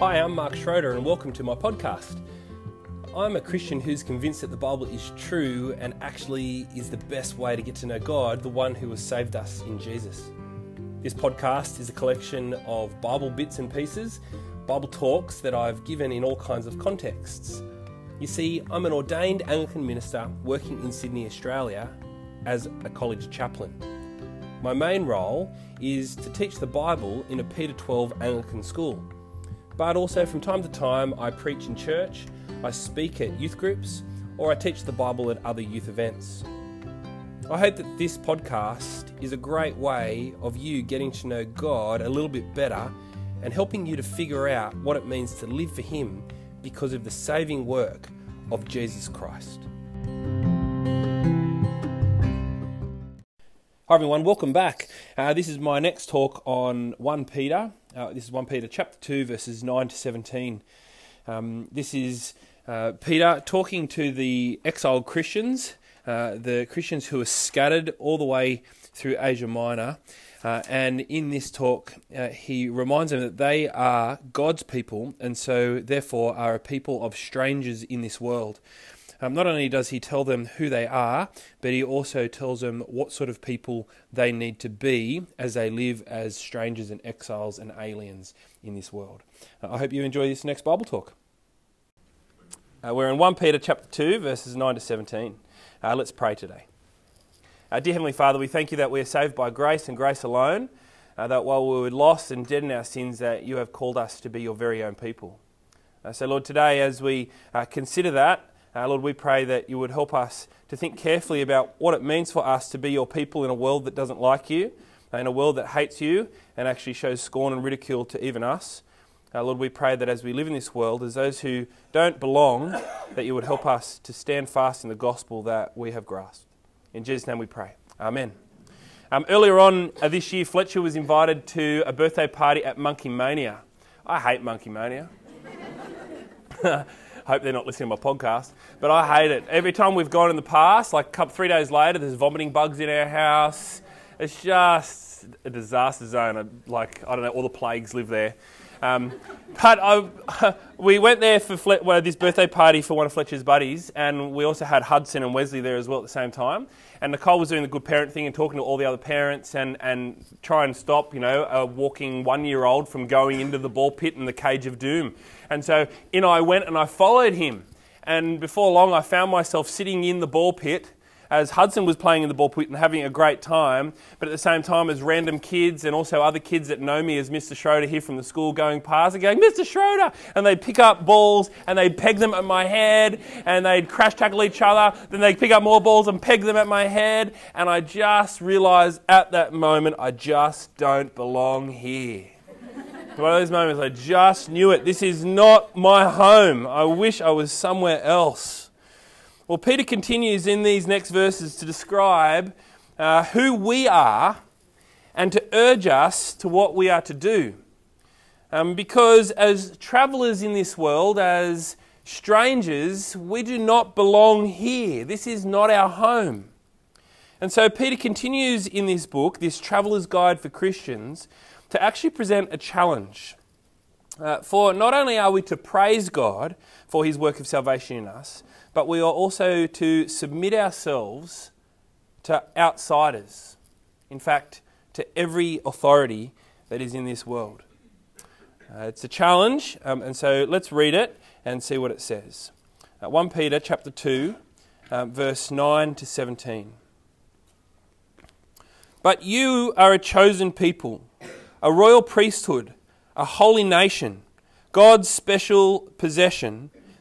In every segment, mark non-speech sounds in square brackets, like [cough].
Hi, I'm Mark Schroeder, and welcome to my podcast. I'm a Christian who's convinced that the Bible is true and actually is the best way to get to know God, the one who has saved us in Jesus. This podcast is a collection of Bible bits and pieces, Bible talks that I've given in all kinds of contexts. You see, I'm an ordained Anglican minister working in Sydney, Australia, as a college chaplain. My main role is to teach the Bible in a Peter 12 Anglican school. But also, from time to time, I preach in church, I speak at youth groups, or I teach the Bible at other youth events. I hope that this podcast is a great way of you getting to know God a little bit better and helping you to figure out what it means to live for Him because of the saving work of Jesus Christ. Hi everyone, welcome back. Uh, this is my next talk on 1 Peter. Uh, this is 1 Peter chapter 2, verses 9 to 17. Um, this is uh, Peter talking to the exiled Christians, uh, the Christians who are scattered all the way through Asia Minor. Uh, and in this talk, uh, he reminds them that they are God's people, and so therefore are a people of strangers in this world. Um, not only does he tell them who they are, but he also tells them what sort of people they need to be as they live as strangers and exiles and aliens in this world. Uh, I hope you enjoy this next Bible talk. Uh, we're in 1 Peter chapter 2, verses 9 to 17. Uh, let's pray today. Uh, dear Heavenly Father, we thank you that we are saved by grace and grace alone, uh, that while we were lost and dead in our sins, that you have called us to be your very own people. Uh, so, Lord, today as we consider that, uh, Lord, we pray that you would help us to think carefully about what it means for us to be your people in a world that doesn't like you, uh, in a world that hates you and actually shows scorn and ridicule to even us. Uh, Lord, we pray that as we live in this world, as those who don't belong, [coughs] that you would help us to stand fast in the gospel that we have grasped. In Jesus' name we pray. Amen. Um, earlier on uh, this year, Fletcher was invited to a birthday party at Monkey Mania. I hate Monkey Mania. [laughs] [laughs] Hope they're not listening to my podcast. But I hate it. Every time we've gone in the past, like couple, three days later, there's vomiting bugs in our house. It's just a disaster zone. Like, I don't know, all the plagues live there. Um, but I, [laughs] we went there for Fle- well, this birthday party for one of Fletcher's buddies, and we also had Hudson and Wesley there as well at the same time. And Nicole was doing the good parent thing and talking to all the other parents and, and try and stop, you know, a walking one year old from going into the ball pit in the cage of doom. And so in I went and I followed him. And before long, I found myself sitting in the ball pit as Hudson was playing in the ball pit and having a great time, but at the same time as random kids and also other kids that know me as Mr. Schroeder here from the school going past and going, Mr. Schroeder! And they'd pick up balls and they'd peg them at my head and they'd crash tackle each other. Then they'd pick up more balls and peg them at my head. And I just realized at that moment, I just don't belong here. One of those moments, I just knew it. This is not my home. I wish I was somewhere else. Well, Peter continues in these next verses to describe uh, who we are and to urge us to what we are to do. Um, because as travelers in this world, as strangers, we do not belong here. This is not our home. And so Peter continues in this book, this traveler's guide for Christians, to actually present a challenge. Uh, for not only are we to praise God for his work of salvation in us, but we are also to submit ourselves to outsiders. In fact, to every authority that is in this world. Uh, it's a challenge, um, and so let's read it and see what it says. Uh, 1 Peter chapter 2, um, verse 9 to 17. But you are a chosen people, a royal priesthood, a holy nation, God's special possession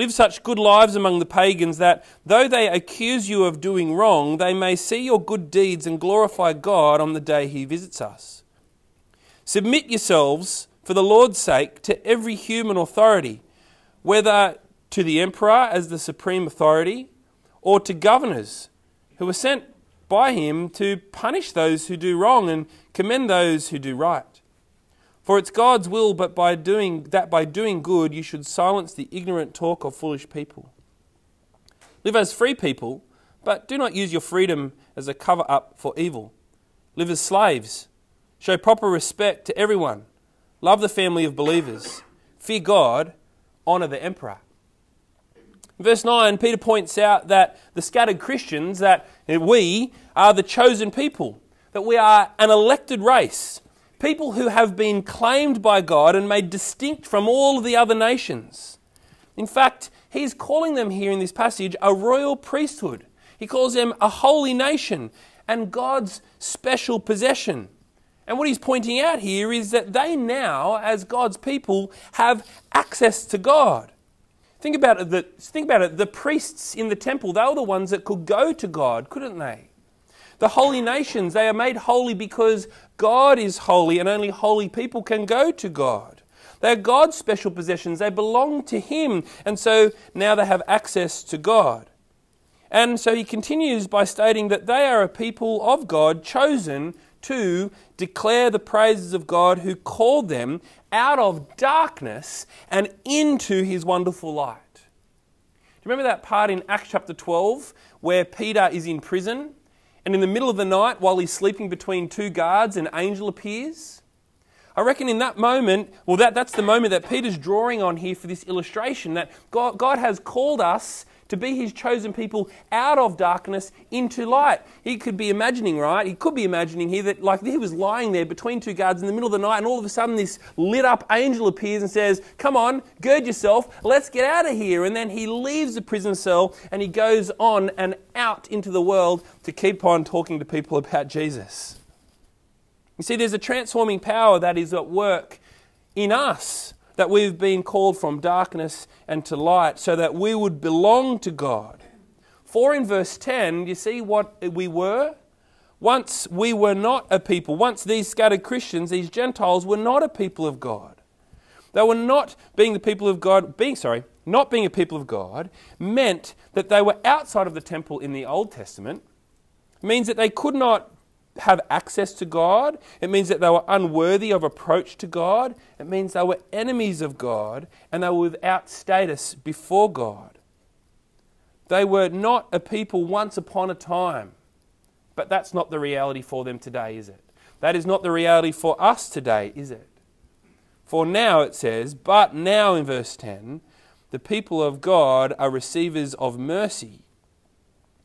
Live such good lives among the pagans that, though they accuse you of doing wrong, they may see your good deeds and glorify God on the day He visits us. Submit yourselves, for the Lord's sake, to every human authority, whether to the emperor as the supreme authority, or to governors who are sent by him to punish those who do wrong and commend those who do right. For it's God's will but by doing that by doing good you should silence the ignorant talk of foolish people. Live as free people, but do not use your freedom as a cover up for evil. Live as slaves. Show proper respect to everyone. Love the family of believers. Fear God. Honour the emperor. verse 9, Peter points out that the scattered Christians, that we are the chosen people, that we are an elected race, people who have been claimed by God and made distinct from all the other nations. In fact, he's calling them here in this passage a royal priesthood. He calls them a holy nation and God's special possession. And what he's pointing out here is that they now, as God's people, have access to God. Think about it, the, think about it. The priests in the temple, they were the ones that could go to God, couldn't they? The holy nations, they are made holy because God is holy and only holy people can go to God. They are God's special possessions. They belong to Him. And so now they have access to God. And so he continues by stating that they are a people of God chosen to declare the praises of God who called them out of darkness and into his wonderful light. Do you remember that part in Acts chapter 12 where Peter is in prison and in the middle of the night while he's sleeping between two guards an angel appears? I reckon in that moment, well, that, that's the moment that Peter's drawing on here for this illustration that God, God has called us to be his chosen people out of darkness into light. He could be imagining, right? He could be imagining here that like he was lying there between two guards in the middle of the night and all of a sudden this lit up angel appears and says, Come on, gird yourself, let's get out of here. And then he leaves the prison cell and he goes on and out into the world to keep on talking to people about Jesus. You see, there's a transforming power that is at work in us that we've been called from darkness and to light so that we would belong to God. For in verse 10, you see what we were? Once we were not a people, once these scattered Christians, these Gentiles, were not a people of God. They were not being the people of God, being, sorry, not being a people of God meant that they were outside of the temple in the Old Testament. Means that they could not have access to God. It means that they were unworthy of approach to God. It means they were enemies of God and they were without status before God. They were not a people once upon a time, but that's not the reality for them today, is it? That is not the reality for us today, is it? For now, it says, but now in verse 10, the people of God are receivers of mercy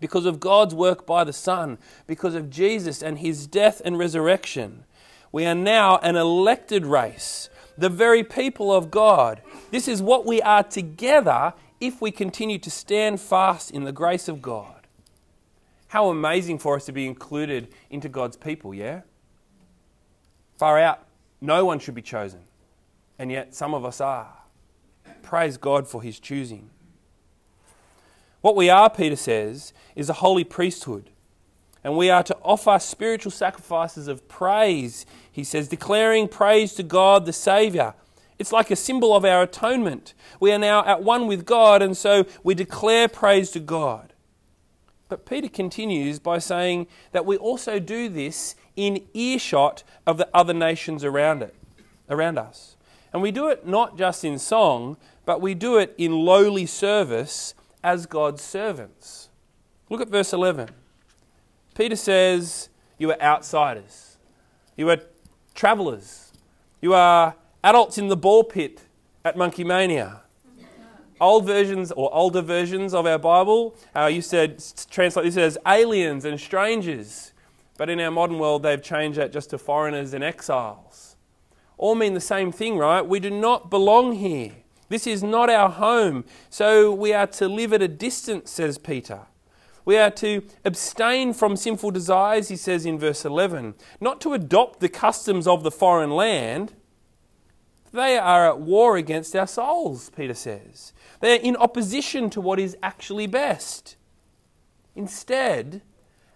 because of God's work by the Son, because of Jesus and his death and resurrection. We are now an elected race, the very people of God. This is what we are together if we continue to stand fast in the grace of God. How amazing for us to be included into God's people, yeah? Far out, no one should be chosen, and yet some of us are. Praise God for his choosing. What we are, Peter says, is a holy priesthood. And we are to offer spiritual sacrifices of praise, he says, declaring praise to God the Saviour. It's like a symbol of our atonement. We are now at one with God, and so we declare praise to God. But Peter continues by saying that we also do this in earshot of the other nations around it, around us. And we do it not just in song, but we do it in lowly service as God's servants. Look at verse 11. Peter says, You are outsiders, you are travelers, you are adults in the ball pit at Monkey Mania. Old versions or older versions of our Bible uh, used to translate this as aliens and strangers, but in our modern world they've changed that just to foreigners and exiles. All mean the same thing, right? We do not belong here. This is not our home, so we are to live at a distance, says Peter. We are to abstain from sinful desires, he says in verse 11, not to adopt the customs of the foreign land. They are at war against our souls, Peter says. They are in opposition to what is actually best. Instead,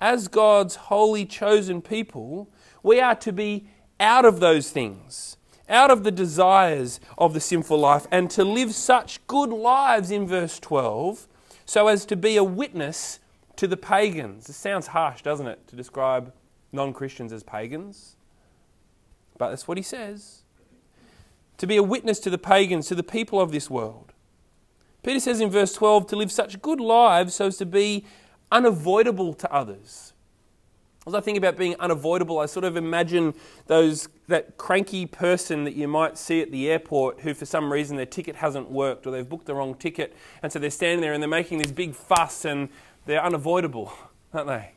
as God's holy chosen people, we are to be out of those things out of the desires of the sinful life and to live such good lives in verse 12 so as to be a witness to the pagans. It sounds harsh, doesn't it, to describe non Christians as pagans? But that's what he says. To be a witness to the pagans, to the people of this world. Peter says in verse 12 to live such good lives so as to be unavoidable to others. As I think about being unavoidable, I sort of imagine those that cranky person that you might see at the airport who, for some reason, their ticket hasn't worked or they've booked the wrong ticket, and so they're standing there and they're making this big fuss and they're unavoidable, aren't they?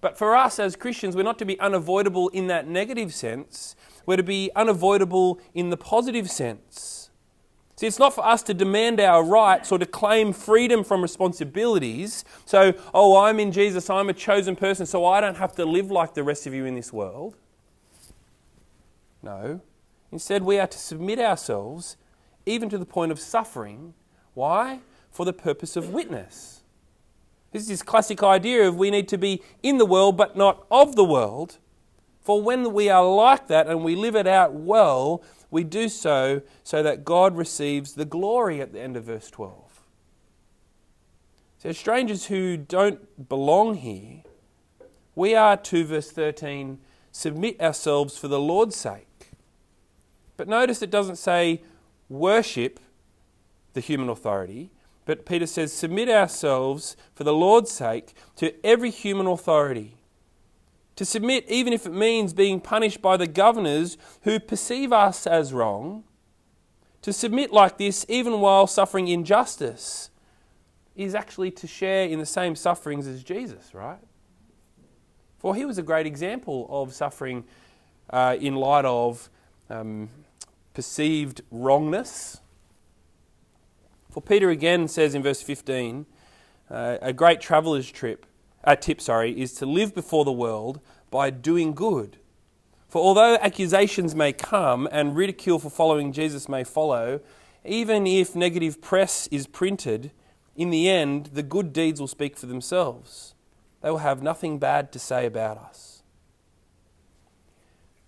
But for us as Christians, we're not to be unavoidable in that negative sense. We're to be unavoidable in the positive sense. See, it's not for us to demand our rights or to claim freedom from responsibilities. So, oh, I'm in Jesus, I'm a chosen person, so I don't have to live like the rest of you in this world. No. Instead, we are to submit ourselves even to the point of suffering. Why? For the purpose of witness. This is this classic idea of we need to be in the world but not of the world. For when we are like that and we live it out well, we do so so that God receives the glory at the end of verse 12. So, strangers who don't belong here, we are to, verse 13, submit ourselves for the Lord's sake. But notice it doesn't say worship the human authority, but Peter says submit ourselves for the Lord's sake to every human authority to submit, even if it means being punished by the governors who perceive us as wrong, to submit like this, even while suffering injustice, is actually to share in the same sufferings as Jesus, right? For he was a great example of suffering uh, in light of um, perceived wrongness. For Peter again says in verse 15, uh, a great traveller's trip uh, tip, sorry, is to live before the world by doing good. For although accusations may come and ridicule for following Jesus may follow, even if negative press is printed, in the end, the good deeds will speak for themselves. They will have nothing bad to say about us.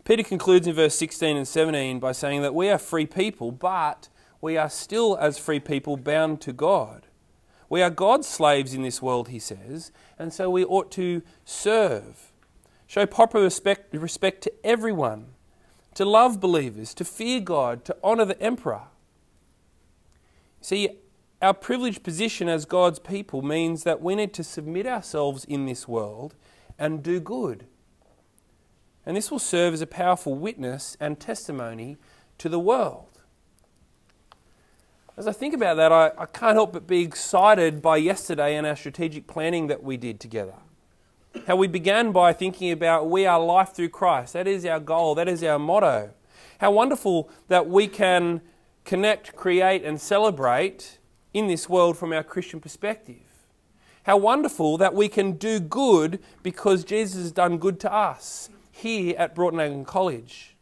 Peter concludes in verse 16 and 17 by saying that we are free people, but we are still, as free people, bound to God. We are God's slaves in this world, he says, and so we ought to serve. Show proper respect, respect to everyone, to love believers, to fear God, to honour the emperor. See, our privileged position as God's people means that we need to submit ourselves in this world and do good. And this will serve as a powerful witness and testimony to the world. As I think about that, I, I can't help but be excited by yesterday and our strategic planning that we did together. How we began by thinking about we are life through Christ. That is our goal, that is our motto. How wonderful that we can connect, create, and celebrate in this world from our Christian perspective. How wonderful that we can do good because Jesus has done good to us here at Broughton College.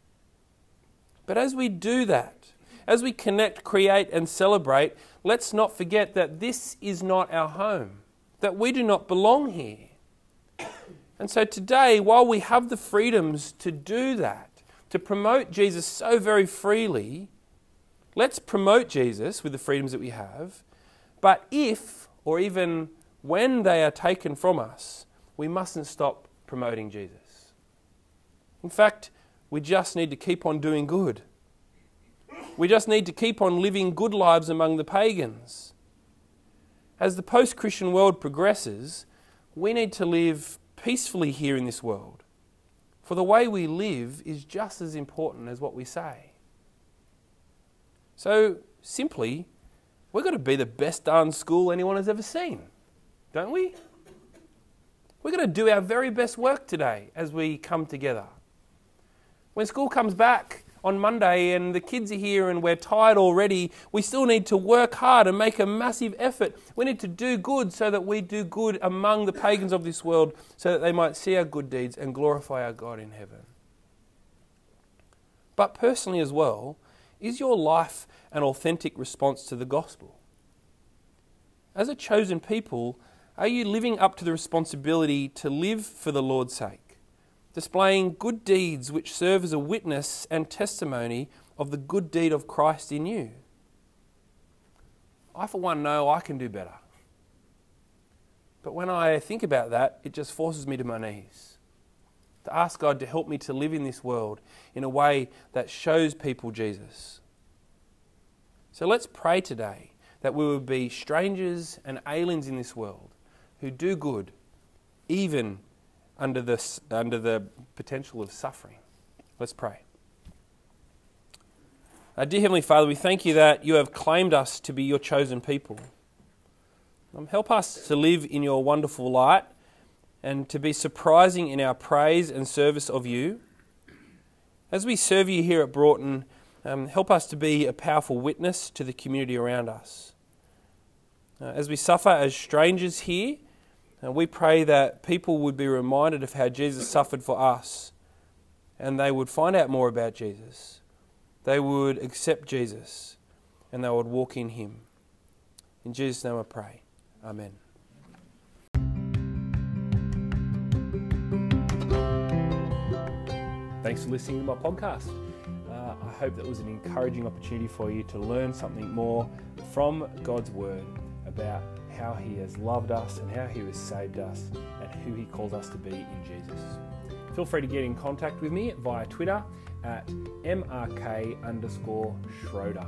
But as we do that, as we connect, create, and celebrate, let's not forget that this is not our home, that we do not belong here. And so today, while we have the freedoms to do that, to promote Jesus so very freely, let's promote Jesus with the freedoms that we have. But if, or even when they are taken from us, we mustn't stop promoting Jesus. In fact, we just need to keep on doing good. We just need to keep on living good lives among the pagans. As the post Christian world progresses, we need to live peacefully here in this world. For the way we live is just as important as what we say. So, simply, we've got to be the best darn school anyone has ever seen, don't we? We've got to do our very best work today as we come together. When school comes back, on Monday and the kids are here and we're tired already, we still need to work hard and make a massive effort. We need to do good so that we do good among the pagans of this world so that they might see our good deeds and glorify our God in heaven. But personally as well, is your life an authentic response to the gospel? As a chosen people, are you living up to the responsibility to live for the Lord's sake? Displaying good deeds which serve as a witness and testimony of the good deed of Christ in you. I, for one, know I can do better. But when I think about that, it just forces me to my knees. To ask God to help me to live in this world in a way that shows people Jesus. So let's pray today that we would be strangers and aliens in this world who do good, even under the, under the potential of suffering. Let's pray. Dear Heavenly Father, we thank you that you have claimed us to be your chosen people. Um, help us to live in your wonderful light and to be surprising in our praise and service of you. As we serve you here at Broughton, um, help us to be a powerful witness to the community around us. Uh, as we suffer as strangers here, uh, we pray that people would be reminded of how Jesus suffered for us and they would find out more about Jesus. They would accept Jesus and they would walk in him. In Jesus' name I pray. Amen. Thanks for listening to my podcast. Uh, I hope that was an encouraging opportunity for you to learn something more from God's Word about how He has loved us and how He has saved us and who He calls us to be in Jesus. Feel free to get in contact with me via Twitter at mrk underscore Schroeder.